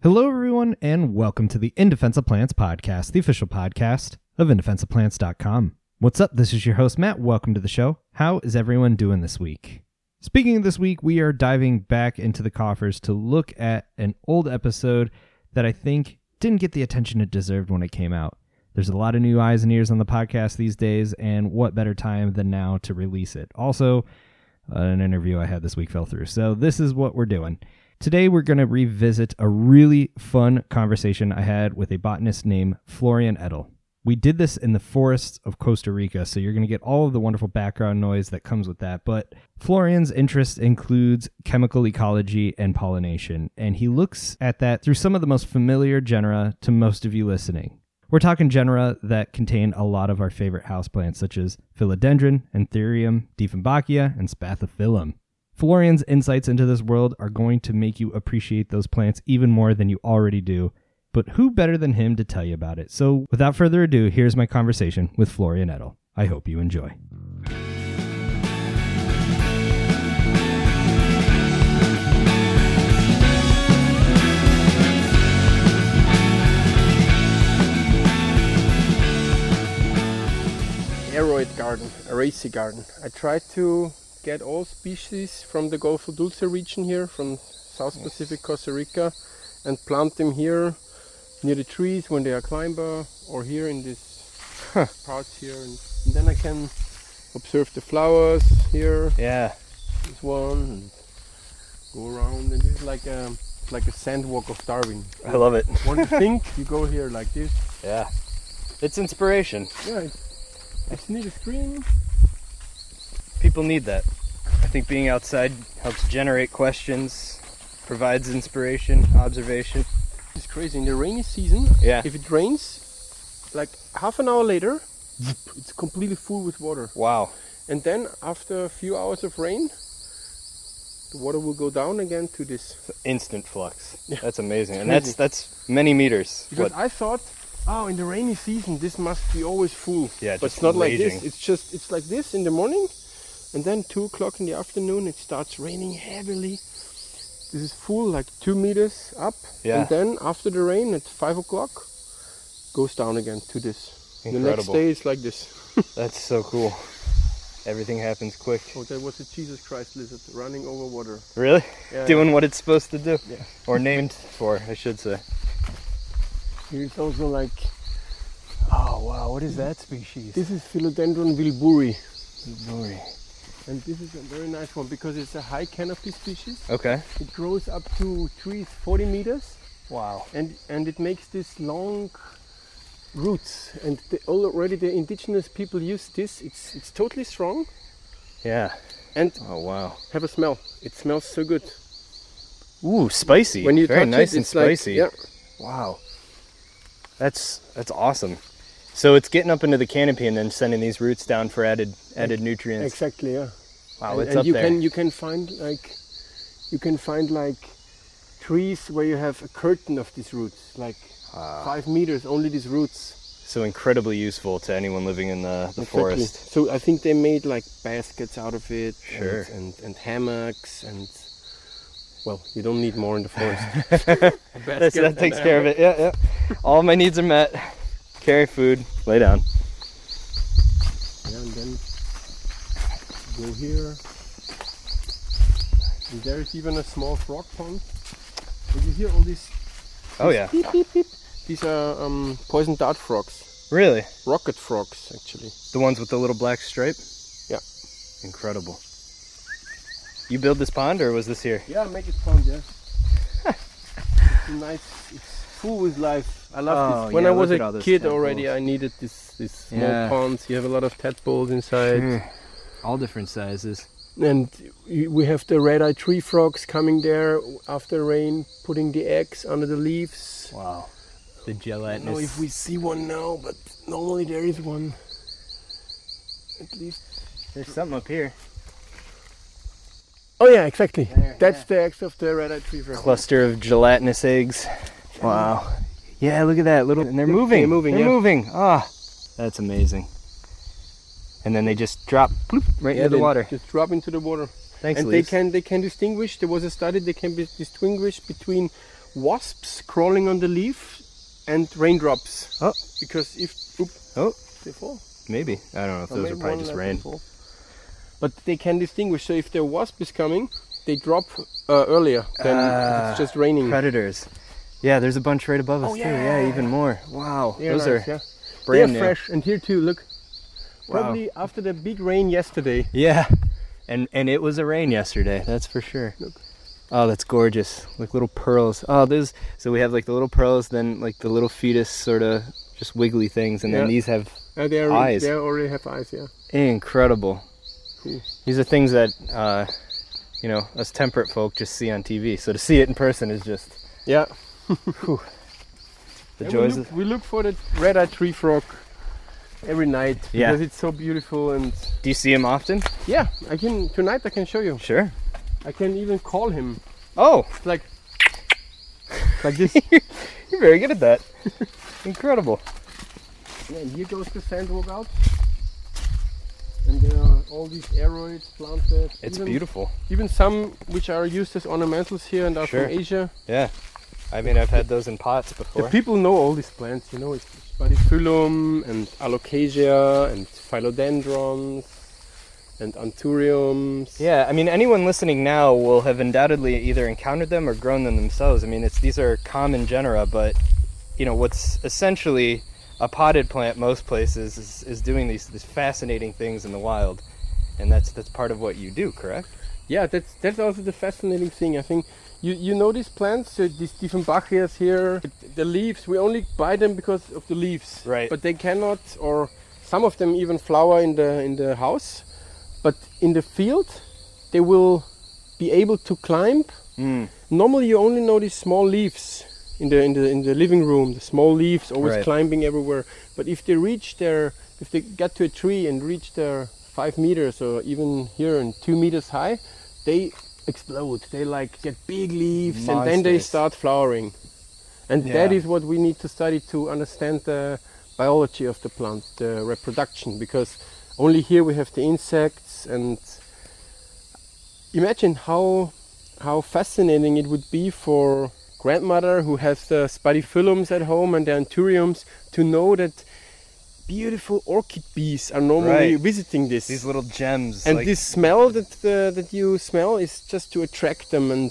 Hello, everyone, and welcome to the In Defense of Plants podcast, the official podcast of indefenseofplants.com. What's up? This is your host, Matt. Welcome to the show. How is everyone doing this week? Speaking of this week, we are diving back into the coffers to look at an old episode that I think didn't get the attention it deserved when it came out. There's a lot of new eyes and ears on the podcast these days, and what better time than now to release it? Also, an interview I had this week fell through. So, this is what we're doing. Today, we're going to revisit a really fun conversation I had with a botanist named Florian Etl. We did this in the forests of Costa Rica, so you're going to get all of the wonderful background noise that comes with that. But Florian's interest includes chemical ecology and pollination, and he looks at that through some of the most familiar genera to most of you listening. We're talking genera that contain a lot of our favorite houseplants, such as philodendron, anthurium, dieffenbachia, and spathiphyllum. Florian's insights into this world are going to make you appreciate those plants even more than you already do. But who better than him to tell you about it? So, without further ado, here's my conversation with Florian Etl. I hope you enjoy. aroid garden, Araceae garden. I tried to get all species from the Golfo Dulce region here, from South Pacific Costa Rica, and plant them here near the trees when they are climber, or here in this parts here, and, and then I can observe the flowers here. Yeah. This one, and go around, and this is like a like a sandwalk of Darwin. I love it. What do you think? You go here like this. Yeah. It's inspiration. Yeah, it's, it's near the stream. People need that. I think being outside helps generate questions, provides inspiration, observation. It's crazy. In the rainy season, Yeah. if it rains, like half an hour later, it's completely full with water. Wow. And then after a few hours of rain, the water will go down again to this. Instant flux. Yeah. That's amazing. And that's that's many meters. Because What? I thought, oh, in the rainy season, this must be always full. Yeah, but just it's not like this. It's just it's like this in the morning, and then two o'clock in the afternoon, it starts raining heavily. This is full, like two meters up, Yeah. and then after the rain at five o'clock, goes down again to this. Incredible. The next day it's like this. That's so cool. Everything happens quick. Oh, that was a Jesus Christ lizard running over water. Really? Yeah, Doing what it's supposed to do. Yeah. Or named for, I should say. Here it's also like Oh wow, what is that species? this is Philodendron wilburi, Glory. And this is a very nice one because it's a high canopy species. Okay. It grows up to trees 40 meters, Wow. and and it makes this long roots. And the, already the indigenous people use this. It's it's totally strong Yeah. and Oh wow. have a smell. It smells so good. Ooh, spicy. When you Very touch nice it, and it's like spicy. yeah. Wow. That's that's awesome. So it's getting up into the canopy and then sending these roots down for added added nutrients. Exactly, yeah. Wow, and, it's and up you there. can you can find like you can find like trees where you have a curtain of these roots, like Ah. five meters, only these roots. so incredibly useful to anyone living in the, the Exactly. forest. So I think they made like baskets out of it, Sure. and, and and hammocks, and well, you don't need more in the forest. That takes care of it. Yeah, yeah. All my needs are met. Carry food, lay down. Yeah, and then go here. And there is even a small frog pond. And you hear all these Oh yeah. beep beep beep. These are um, poison dart frogs, Really? rocket frogs actually. The ones with the little black stripe? Yeah. Incredible. You build this pond or was this here? Yeah, I make it pond. Yeah. it's nice. It's full with life. I love Oh, this. When yeah, I was look at all a kid already, I needed this this small Yeah. ponds. You have a lot of tadpoles inside. All different sizes. And we have the red-eyed tree frogs coming there after rain, putting the eggs under the leaves. Wow. The I don't gelatinous. know if we see one now, but normally there is one. At least. There's something up here. Oh yeah, exactly. There, That's yeah. the eggs of the red-eyed tree frog. Cluster of gelatinous eggs. Wow. Yeah, look at that little. And they're moving. they're moving, They're yeah. moving. Ah, that's amazing. And then they just drop bloop, right Yeah, into the water. Just drop into the water. Thanks, and Elise. they can they can distinguish. There was a study they can be distinguished between wasps crawling on the leaf and raindrops. Oh. Because if oop, Oh, they fall. maybe. I don't know if Or those are probably just rain. But they can distinguish. So if the wasp is coming, they drop uh, earlier than if Ah, it's just raining. Predators. Yeah, there's a bunch right above us Oh, too. Yeah, yeah. even more. Wow, those nice, are yeah. brand They're new. fresh. And here too, look. Wow. Probably after the big rain yesterday. Yeah, and and it was a rain yesterday. That's for sure. Look. Oh, that's gorgeous. Like little pearls. Oh, there's so we have like the little pearls, then like the little fetus sort of just wiggly things, and then these have Uh, they, are, Eyes. they already have eyes, yeah. incredible. Cool. These are things that uh, you know us temperate folk just see on TV. So to see it in person is just Yeah. the And we, joys. look, Of, we look for the red-eyed tree frog every night Yeah. because it's so beautiful and do you see him often? yeah, I can tonight I can show you. Sure. I can even call him. Oh, It's like like this. you're very good at that. Incredible. Yeah, and here goes the sandwalk out. And there are all these aroids planted. It's even, beautiful. Even some which are used as ornamentals here and are Sure. from Asia. Yeah. I mean, I've had those in pots before The people know all these plants, you know, it's Spathiphyllum and Alocasia and Philodendrons and Anthuriums. Yeah, I mean, anyone listening now will have undoubtedly either encountered them or grown them themselves. I mean, it's these are common genera, but you know what's essentially a potted plant most places is, is doing these these fascinating things in the wild, and that's that's part of what you do, correct? Yeah, that's that's also the fascinating thing. I think you you know these plants, uh, these Dieffenbachias here, the leaves. We only buy them because of the leaves. Right. But they cannot, or some of them even flower in the in the house, but in the field, they will be able to climb. Mm. Normally, you only know these small leaves in the in the in the living room. The small leaves always Right. climbing everywhere. But if they reach their, if they get to a tree and reach their five meters or even here and two meters high, they explode. They like get big leaves and then they start flowering. And that Yeah. is what we need to study to understand the biology of the plant, the reproduction, because only here we have the insects and imagine how how fascinating it would be for grandmother who has the spathiphyllums at home and the anthuriums to know that beautiful orchid bees are normally Right. visiting this These little gems. and like, this smell that uh, that you smell is just to attract them and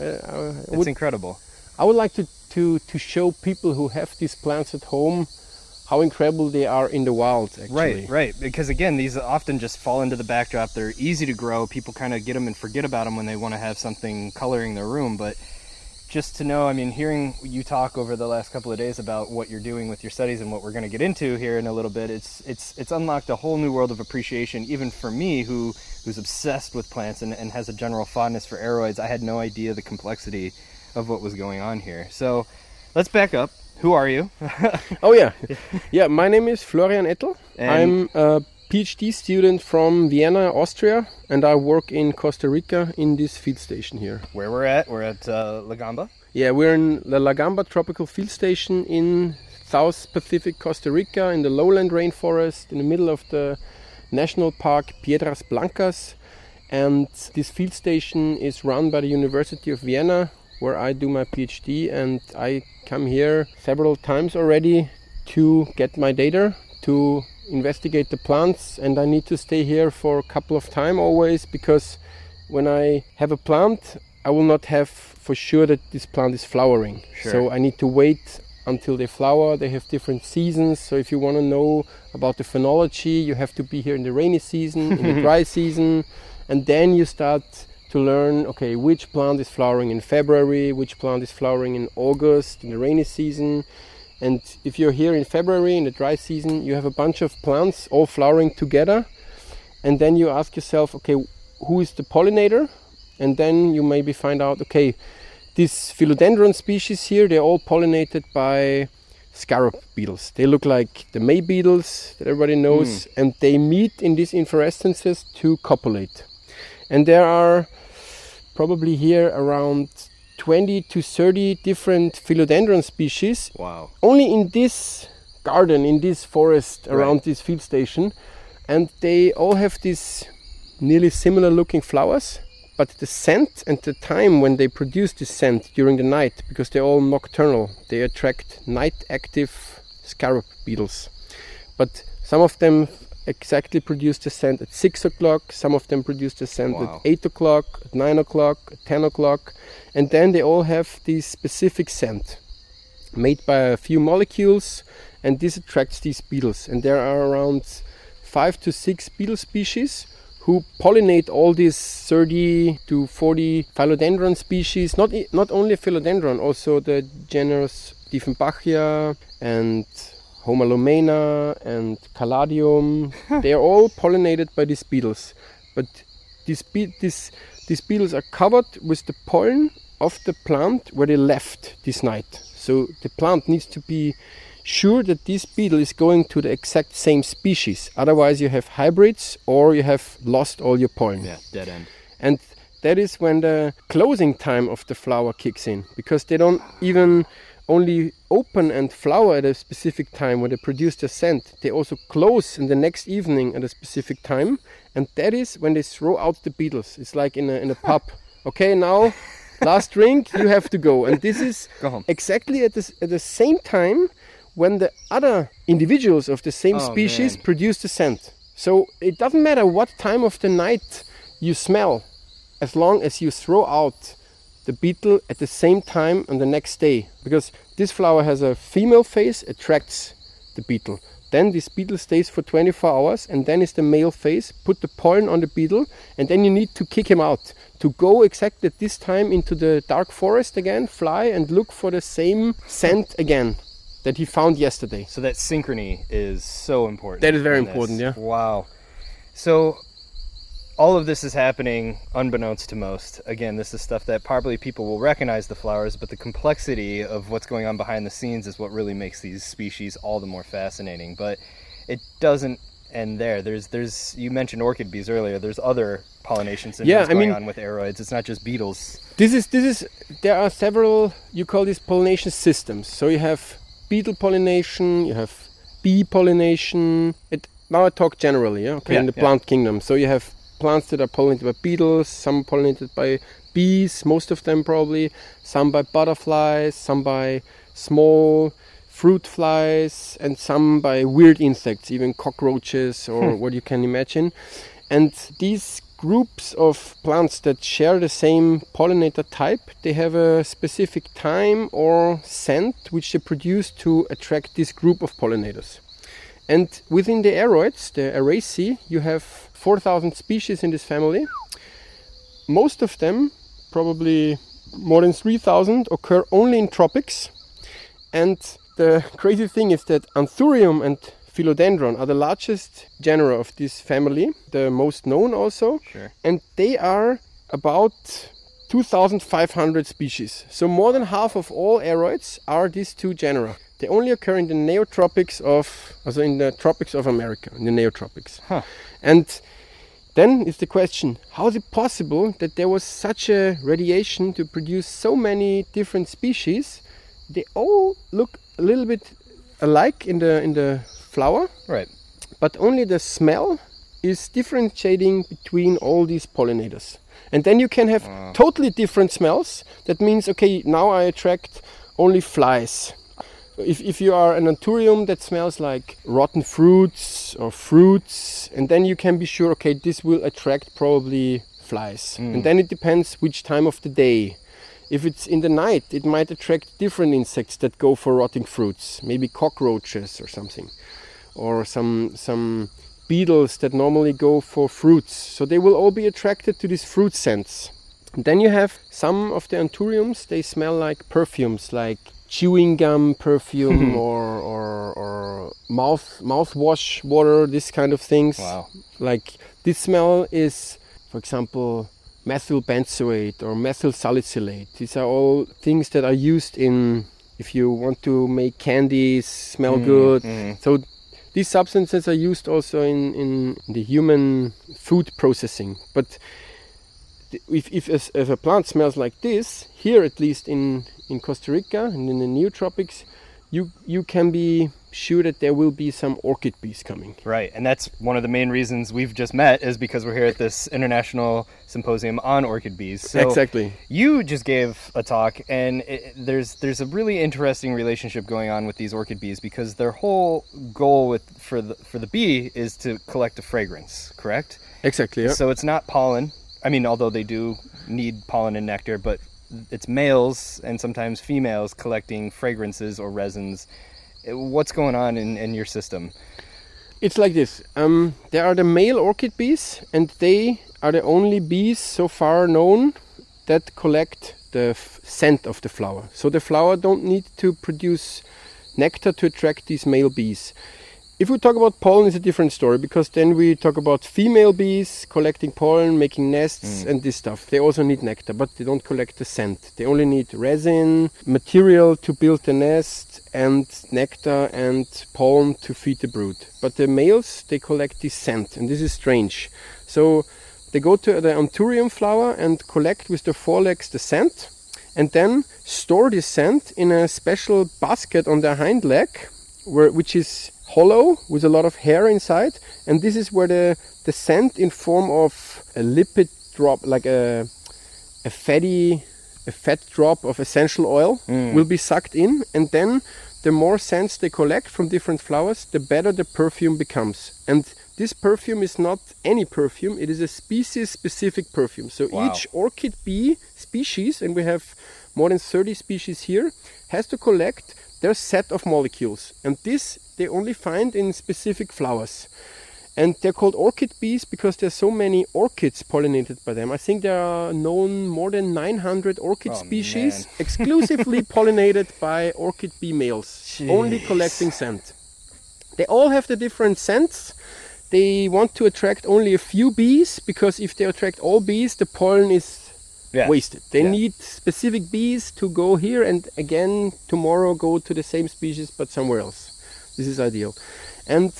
uh, it's would, incredible. I would like to, to, to show people who have these plants at home how incredible they are in the wild actually Right, right. Because again, these often just fall into the backdrop. They're easy to grow. People kind of get them and forget about them when they want to have something coloring their room. But just to know, I mean, hearing you talk over the last couple of days about what you're doing with your studies and what we're going to get into here in a little bit, it's it's it's unlocked a whole new world of appreciation, even for me, who who's obsessed with plants and, and has a general fondness for aroids. I had no idea the complexity of what was going on here. So let's back up. Who are you? Oh yeah, yeah. My name is Florian Etl. And- I'm a PhD student from Vienna, Austria, and I work in Costa Rica in this field station here. Where we're at? We're at uh, La Gamba. Yeah, we're in the La Gamba Tropical Field Station in South Pacific Costa Rica in the lowland rainforest in the middle of the national park Piedras Blancas. And this field station is run by the University of Vienna, where I do my PhD. And I come here several times already to get my data, to investigate the plants. And I need to stay here for a couple of time always because when I have a plant, I will not have for sure that this plant is flowering. Sure. So I need to wait until they flower. They have different seasons. So if you want to know about the phenology, you have to be here in the rainy season, in the dry season, and then you start to learn okay which plant is flowering in February, which plant is flowering in August in the rainy season. And if you're here in February in the dry season, you have a bunch of plants all flowering together. And then you ask yourself, okay, who is the pollinator? And then you maybe find out, okay, these philodendron species here, they're all pollinated by scarab beetles. They look like the May beetles that everybody knows, hmm. and they meet in these inflorescences to copulate. And there are probably here around 20 to 30 different philodendron species Wow. only in this garden, in this forest around Right. this field station, and they all have these nearly similar looking flowers, but the scent and the time when they produce this scent during the night, because they're all nocturnal, they attract night active scarab beetles. But some of them exactly produce the scent at 6 o'clock, some of them produce the scent Wow. at 8 o'clock, at 9 o'clock, at 10 o'clock, and then they all have this specific scent made by a few molecules, and this attracts these beetles. And there are around 5 to 6 beetle species who pollinate all these 30 to 40 philodendron species, not, not only philodendron, also the genus Dieffenbachia and Homalomena and Caladium. they are all pollinated by these beetles. But these, be- these, these beetles are covered with the pollen of the plant where they left this night. So the plant needs to be sure that this beetle is going to the exact same species. Otherwise, you have hybrids or you have lost all your pollen. Yeah, dead end. And that is when the closing time of the flower kicks in because they don't even only open and flower at a specific time when they produce the scent. They also close in the next evening at a specific time. And that is when they throw out the beetles. It's like in a, in a pub. Okay, now last drink, you have to go. And this is Go exactly at, this, at the same time when the other individuals of the same Oh, species man. produce the scent. So it doesn't matter what time of the night you smell, as long as you throw out the beetle at the same time on the next day. Because this flower has a female phase, attracts the beetle. Then this beetle stays for 24 hours, and then is the male phase. Put the pollen on the beetle, and then you need to kick him out to go exactly at this time into the dark forest again, fly and look for the same scent again that he found yesterday. So that synchrony is so important. That is very in this. important, yeah. Wow. So all of this is happening unbeknownst to most. Again, this is stuff that probably people will recognize the flowers, but the complexity of what's going on behind the scenes is what really makes these species all the more fascinating. But it doesn't end there. There's there's you mentioned orchid bees earlier. There's other pollination systems Yeah, I going mean- on with aeroids. It's not just beetles. This is this is there are several you call these pollination systems. So you have beetle pollination, you have bee pollination. It, now I talk generally, yeah, okay, Yeah, in the plant kingdom. So you have plants that are pollinated by beetles, some pollinated by bees, most of them probably, some by butterflies, some by small fruit flies, and some by weird insects, even cockroaches or hmm. what you can imagine. And these groups of plants that share the same pollinator type, they have a specific time or scent which they produce to attract this group of pollinators. And within the aroids, the Araceae, you have 4,000 species in this family. Most of them, probably more than 3,000, occur only in tropics. And the crazy thing is that Anthurium and Philodendron are the largest genera of this family, the most known also, Sure. and they are about 2,500 species. So more than half of all aeroids are these two genera. They only occur in the neotropics of, also in the tropics of America, in the neotropics. Huh. And then is the question how is it possible that there was such a radiation to produce so many different species? They all look a little bit alike in the in the flower, Right. but only the smell is differentiating between all these pollinators. And then you can have Wow. totally different smells. That means, okay, now I attract only flies. If, if you are an anthurium that smells like rotten fruits or fruits, and then you can be sure, okay, this will attract probably flies. And mm. then it depends which time of the day. If it's in the night, it might attract different insects that go for rotting fruits, maybe cockroaches or something or some some beetles that normally go for fruits. So they will all be attracted to these fruit scents. And then you have some of the anthuriums. They smell like perfumes, like chewing gum perfume or, or or mouth mouthwash water. This kind of things. Wow. Like this smell is, for example, methyl benzoate or methyl salicylate. These are all things that are used in if you want to make candies smell good. mhm. So these substances are used also in, in the human food processing. But if, if, as, if a plant smells like this, here at least in, in Costa Rica and in the neotropics, you you can be sure that there will be some orchid bees coming. Right, and that's one of the main reasons we've just met is because we're here at this international symposium on orchid bees. So exactly. You just gave a talk, and it, there's there's a really interesting relationship going on with these orchid bees because their whole goal with for the for the bee is to collect a fragrance, correct? Exactly. Yeah. So it's not pollen. I mean, although they do need pollen and nectar, but it's males and sometimes females collecting fragrances or resins what's going on in, in your system? It's like this. Um, there are the male orchid bees, and they are the only bees so far known that collect the scent of the flower. So the flower don't need to produce nectar to attract these male bees. If we talk about pollen, it's a different story because then we talk about female bees collecting pollen, making nests, mm. and this stuff. They also need nectar, but they don't collect the scent. They only need resin, material to build the nest, and nectar and pollen to feed the brood. But the males, they collect the scent, and this is strange. So they go to the anthurium flower and collect with their forelegs the scent, and then store this scent in a special basket on their hind leg, where, which is hollow with a lot of hair inside, and this is where the the scent in form of a lipid drop, like a a fatty a fat drop of essential oil mm. will be sucked in, and then the more scents they collect from different flowers, the better the perfume becomes. And this perfume is not any perfume; it is a species-specific perfume. So wow. each orchid bee species, and we have more than 30 species here, has to collect their set of molecules, and this they only find in specific flowers. And they're called orchid bees because there's so many orchids pollinated by them. I think there are known more than 900 orchid oh, species exclusively pollinated by orchid bee males, Jeez. only collecting scent. They all have the different scents. They want to attract only a few bees because if they attract all bees, the pollen is yeah. wasted. They yeah. need specific bees to go here and again tomorrow go to the same species but somewhere else. This is ideal. And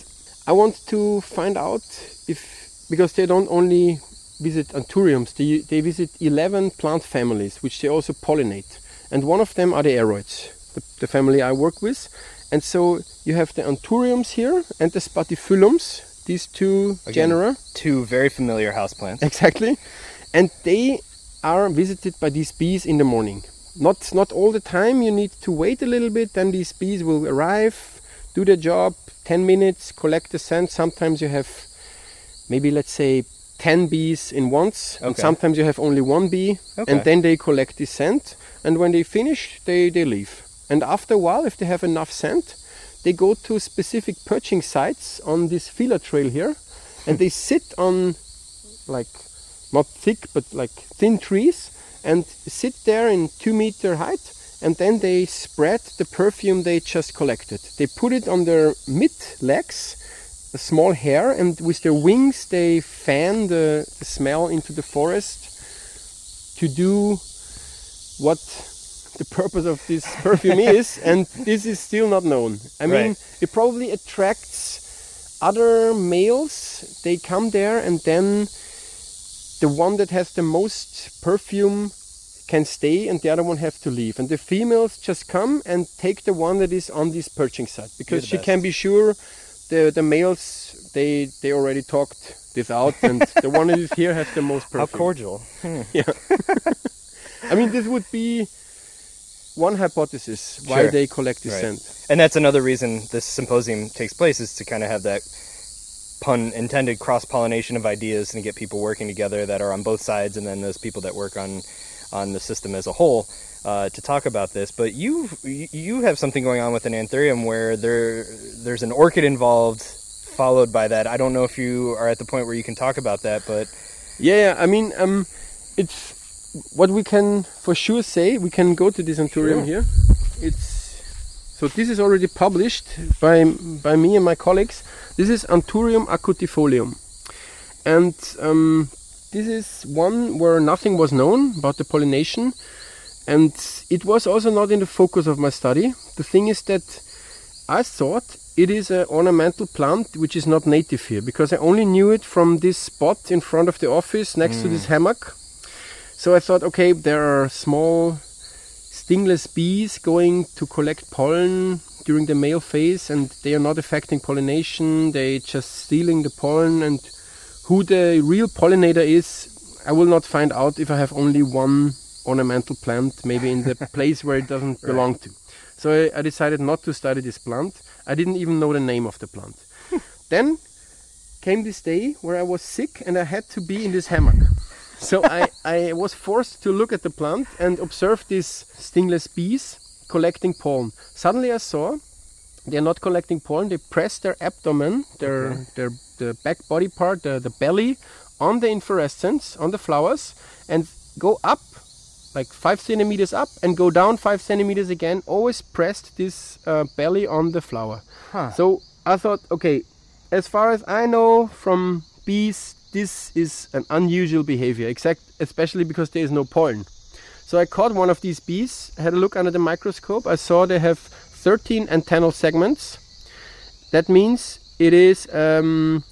I want to find out if, because they don't only visit anthuriums, they, they visit 11 plant families, which they also pollinate. And one of them are the aroids, the, the family I work with. And so you have the anthuriums here and the spathiphyllums, these two Again, genera. Two very familiar houseplants. Exactly. And they are visited by these bees in the morning. Not, not all the time, you need to wait a little bit, then these bees will arrive, do their job 10 minutes collect the scent sometimes you have maybe let's say 10 bees in once okay. and sometimes you have only one bee okay. and then they collect the scent and when they finish they, they leave and after a while if they have enough scent they go to specific perching sites on this feeler trail here and they sit on like not thick but like thin trees and sit there in two meter height and then they spread the perfume they just collected. They put it on their mid legs, a small hair, and with their wings they fan the, the smell into the forest to do what the purpose of this perfume is, and this is still not known. I mean, right. it probably attracts other males. They come there, and then the one that has the most perfume can stay and the other one have to leave. And the females just come and take the one that is on this perching site because she best. can be sure the the males they they already talked this out and the one that is here has the most perfume. How cordial. Hmm. Yeah. I mean this would be one hypothesis why sure. they collect this right. scent. And that's another reason this symposium takes place is to kind of have that pun intended cross pollination of ideas and get people working together that are on both sides and then those people that work on on the system as a whole uh, to talk about this. But you you have something going on with an anthurium where there there's an orchid involved, followed by that. I don't know if you are at the point where you can talk about that, but yeah, I mean, um, it's what we can for sure say. We can go to this anthurium sure. here. It's so this is already published by by me and my colleagues. This is Anthurium acutifolium, and um, this is one where nothing was known about the pollination, and it was also not in the focus of my study. The thing is that I thought it is an ornamental plant which is not native here because I only knew it from this spot in front of the office next mm. to this mm. hammock. So I thought, okay, there are small stingless bees going to collect pollen during the male phase and they are not affecting pollination, they just stealing the pollen and who the real pollinator is, I will not find out if I have only one ornamental plant, maybe in the place where it doesn't belong to. So I, I decided not to study this plant. I didn't even know the name of the plant. then came this day where I was sick and I had to be in this hammock. So I, I was forced to look at the plant and observe these stingless bees collecting pollen. Suddenly I saw they're not collecting pollen, they press their abdomen, their, Okay. their the back body part, the, the belly, on the inflorescence, on the flowers, and go up like five centimeters up and go down five centimeters again. Always pressed this uh, belly on the flower. Huh. So I thought, okay, as far as I know from bees, this is an unusual behavior, exact, especially because there is no pollen. So I caught one of these bees, had a look under the microscope. I saw they have 13 antennal segments. That means it is um,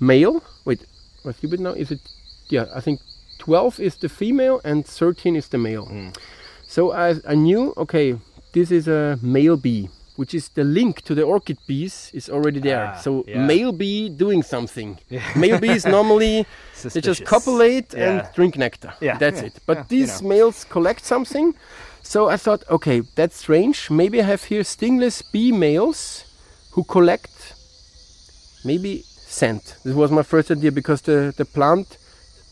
male. Wait, what's stupid now? Is it? Yeah, I think 12 is the female and 13 is the male. So I, I knew, okay, this is a male bee, which is the link to the orchid bees is already there. Ah, so yeah. male bee doing something. Yeah. Male bees normally they just copulate Yeah. and drink nectar. Yeah, That's it. But yeah, you these know. males collect something. So I thought, okay, that's strange. Maybe I have here stingless bee males who collect maybe scent. This was my first idea because the, the plant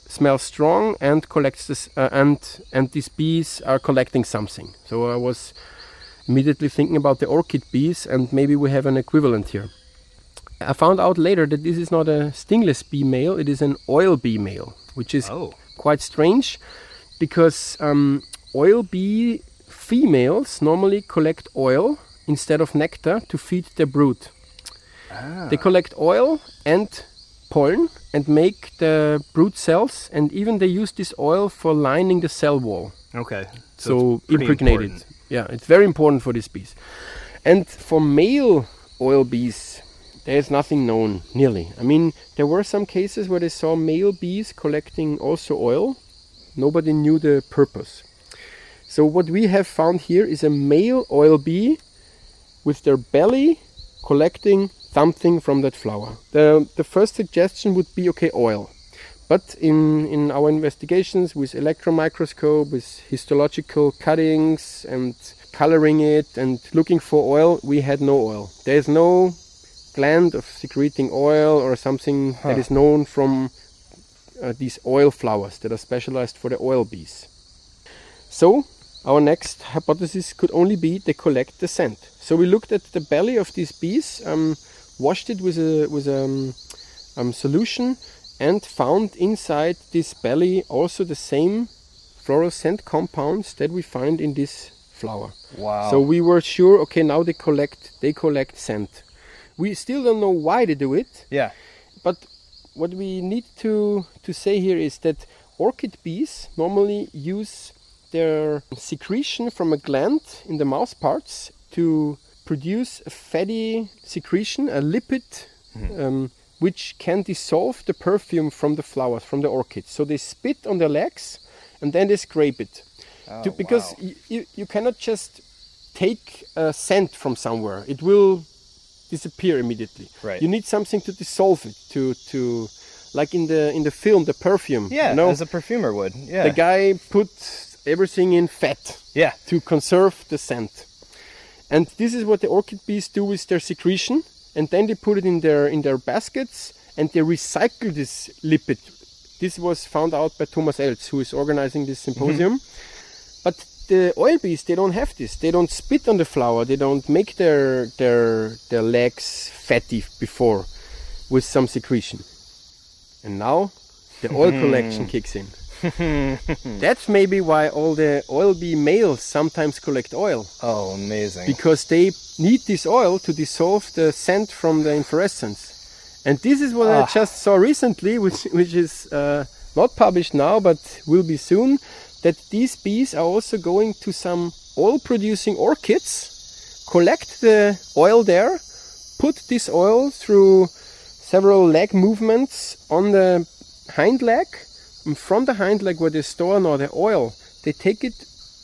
smells strong and collects this uh, and and these bees are collecting something. So I was immediately thinking about the orchid bees and maybe we have an equivalent here. I found out later that this is not a stingless bee male, it is an oil bee male, which is Oh. quite strange because um, oil bee females normally collect oil instead of nectar to feed their brood. Ah. They collect oil and pollen and make the brood cells, and even they use this oil for lining the cell wall. Okay. So, pretty impregnated. important. Yeah, it's very important for these bees. And for male oil bees, there is nothing known nearly. I mean, there were some cases where they saw male bees collecting also oil. Nobody knew the purpose. So what we have found here is a male oil bee with their belly collecting something from that flower. The the first suggestion would be okay oil. But in, in our investigations with electron microscope, with histological cuttings and coloring it and looking for oil, we had no oil. There is no gland of secreting oil or something that Huh. is known from uh, these oil flowers that are specialized for the oil bees. So our next hypothesis could only be they collect the scent. So we looked at the belly of these bees, um, washed it with a with a um, um, solution, and found inside this belly also the same floral scent compounds that we find in this flower. Wow. So we were sure, okay, now they collect they collect scent. We still don't know why they do it, yeah. but what we need to to say here is that orchid bees normally use their secretion from a gland in the mouth parts to produce a fatty secretion, a lipid, um, which can dissolve the perfume from the flowers, from the orchids. So they spit on their legs and then they scrape it. To- Oh, because wow. you, you cannot just take a scent from somewhere. It will disappear immediately. Right. You need something to dissolve it, to to like in the in the film, the perfume. Yeah, you know, as a perfumer would. Yeah. the guy put everything in fat yeah. to conserve the scent. And this is what the orchid bees do with their secretion, and then they put it in their in their baskets and they recycle this lipid. This was found out by Thomas Eltz, who is organizing this mm-hmm. symposium. But the oil bees, they don't have this. They don't spit on the flower. They don't make their their their legs fatty before with some secretion. And now the oil hmm. collection kicks in. That's maybe why all the oil bee males sometimes collect oil Oh, amazing. because they need this oil to dissolve the scent from the inflorescence. And this is what Ah. I just saw recently, which which is uh, not published now, but will be soon. That these bees are also going to some oil-producing orchids, collect the oil there, put this oil through several leg movements on the hind leg. From the hind leg where they store now the oil, they take it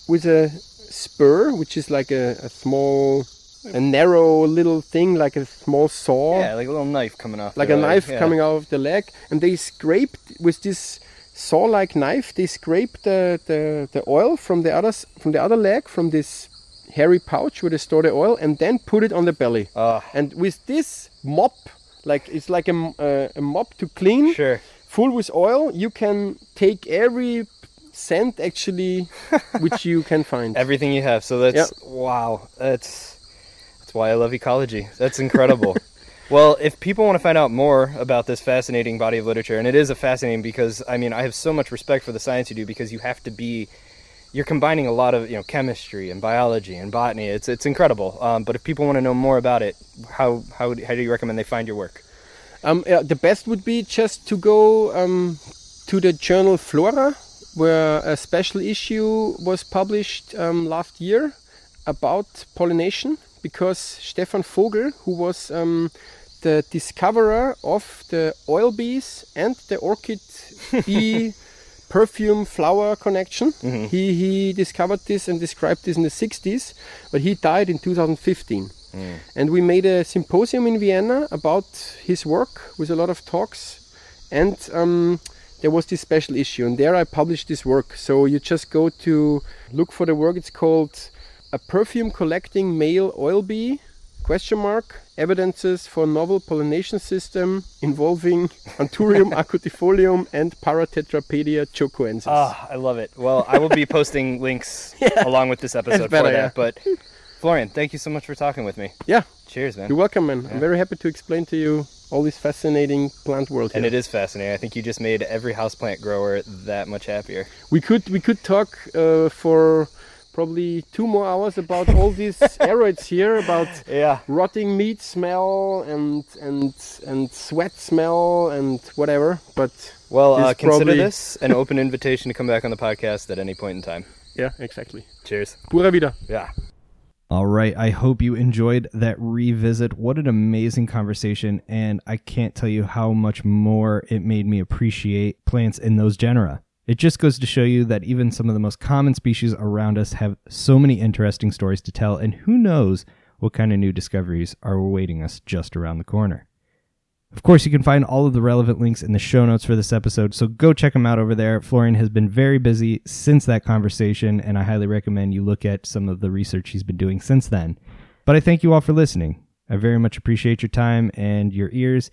with a spur, which is like a, a small, a narrow little thing, like a small saw, Yeah, like a little knife coming off. like the a leg, knife yeah. coming out of the leg, and they scraped with this saw-like knife. They scraped the, the, the oil from the other from the other leg from this hairy pouch where they store the oil, and then put it on the belly. Ah, And with this mop, like it's like a, uh, a mop to clean, sure. Full with oil, you can take every scent actually which you can find. Everything you have. So that's wow. That's that's why I love ecology. That's incredible. well, if people want to find out more about this fascinating body of literature, and it is a fascinating because I mean I have so much respect for the science you do because you have to be you're combining a lot of you know chemistry and biology and botany. It's it's incredible. Um, but if people want to know more about it, how how how do you recommend they find your work? Um, yeah, the best would be just to go um, to the journal Flora, where a special issue was published um, last year about pollination, because Stefan Vogel, who was um, the discoverer of the oil bees and the orchid bee perfume flower connection, he, he discovered this and described this in the 60s, but he died in 2015 and we made a symposium in Vienna about his work with a lot of talks, and um, there was this special issue, and there I published this work. So you just go to look for the work. It's called "A Perfume Collecting Male Oil Bee?" Question mark evidences for novel pollination system involving Anthurium acutifolium and Paratetrapedia chocoensis. Ah, I love it. Well, I will be posting links along with this episode better, for yeah. that. But Florian, thank you so much for talking with me. yeah, Cheers, man. you're welcome, man. I'm very happy to explain to you all this fascinating plant world. And it is fascinating. I think you just made every houseplant grower that much happier. We could we could talk uh, for probably two more hours about all these aroids here, about Yeah. rotting meat smell and and and sweat smell and whatever. But Well, uh, consider probably- this an open invitation to come back on the podcast at any point in time. yeah, exactly. Cheers. Pura vida. Yeah. All right. I hope you enjoyed that revisit. What an amazing conversation. And I can't tell you how much more it made me appreciate plants in those genera. It just goes to show you that even some of the most common species around us have so many interesting stories to tell, and who knows what kind of new discoveries are awaiting us just around the corner. Of course, you can find all of the relevant links in the show notes for this episode, so go check them out over there. Florian has been very busy since that conversation, and I highly recommend you look at some of the research he's been doing since then. But I thank you all for listening. I very much appreciate your time and your ears.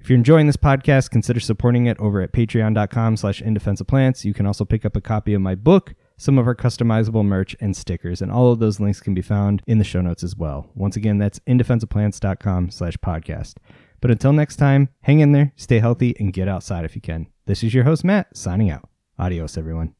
If you're enjoying this podcast, consider supporting it over at patreon.com slash indefenseofplants. You can also pick up a copy of my book, some of our customizable merch, and stickers, and all of those links can be found in the show notes as well. Once again, that's indefenseofplants.com slash podcast. But until next time, hang in there, stay healthy, and get outside if you can. This is your host, Matt, signing out. Adios, everyone.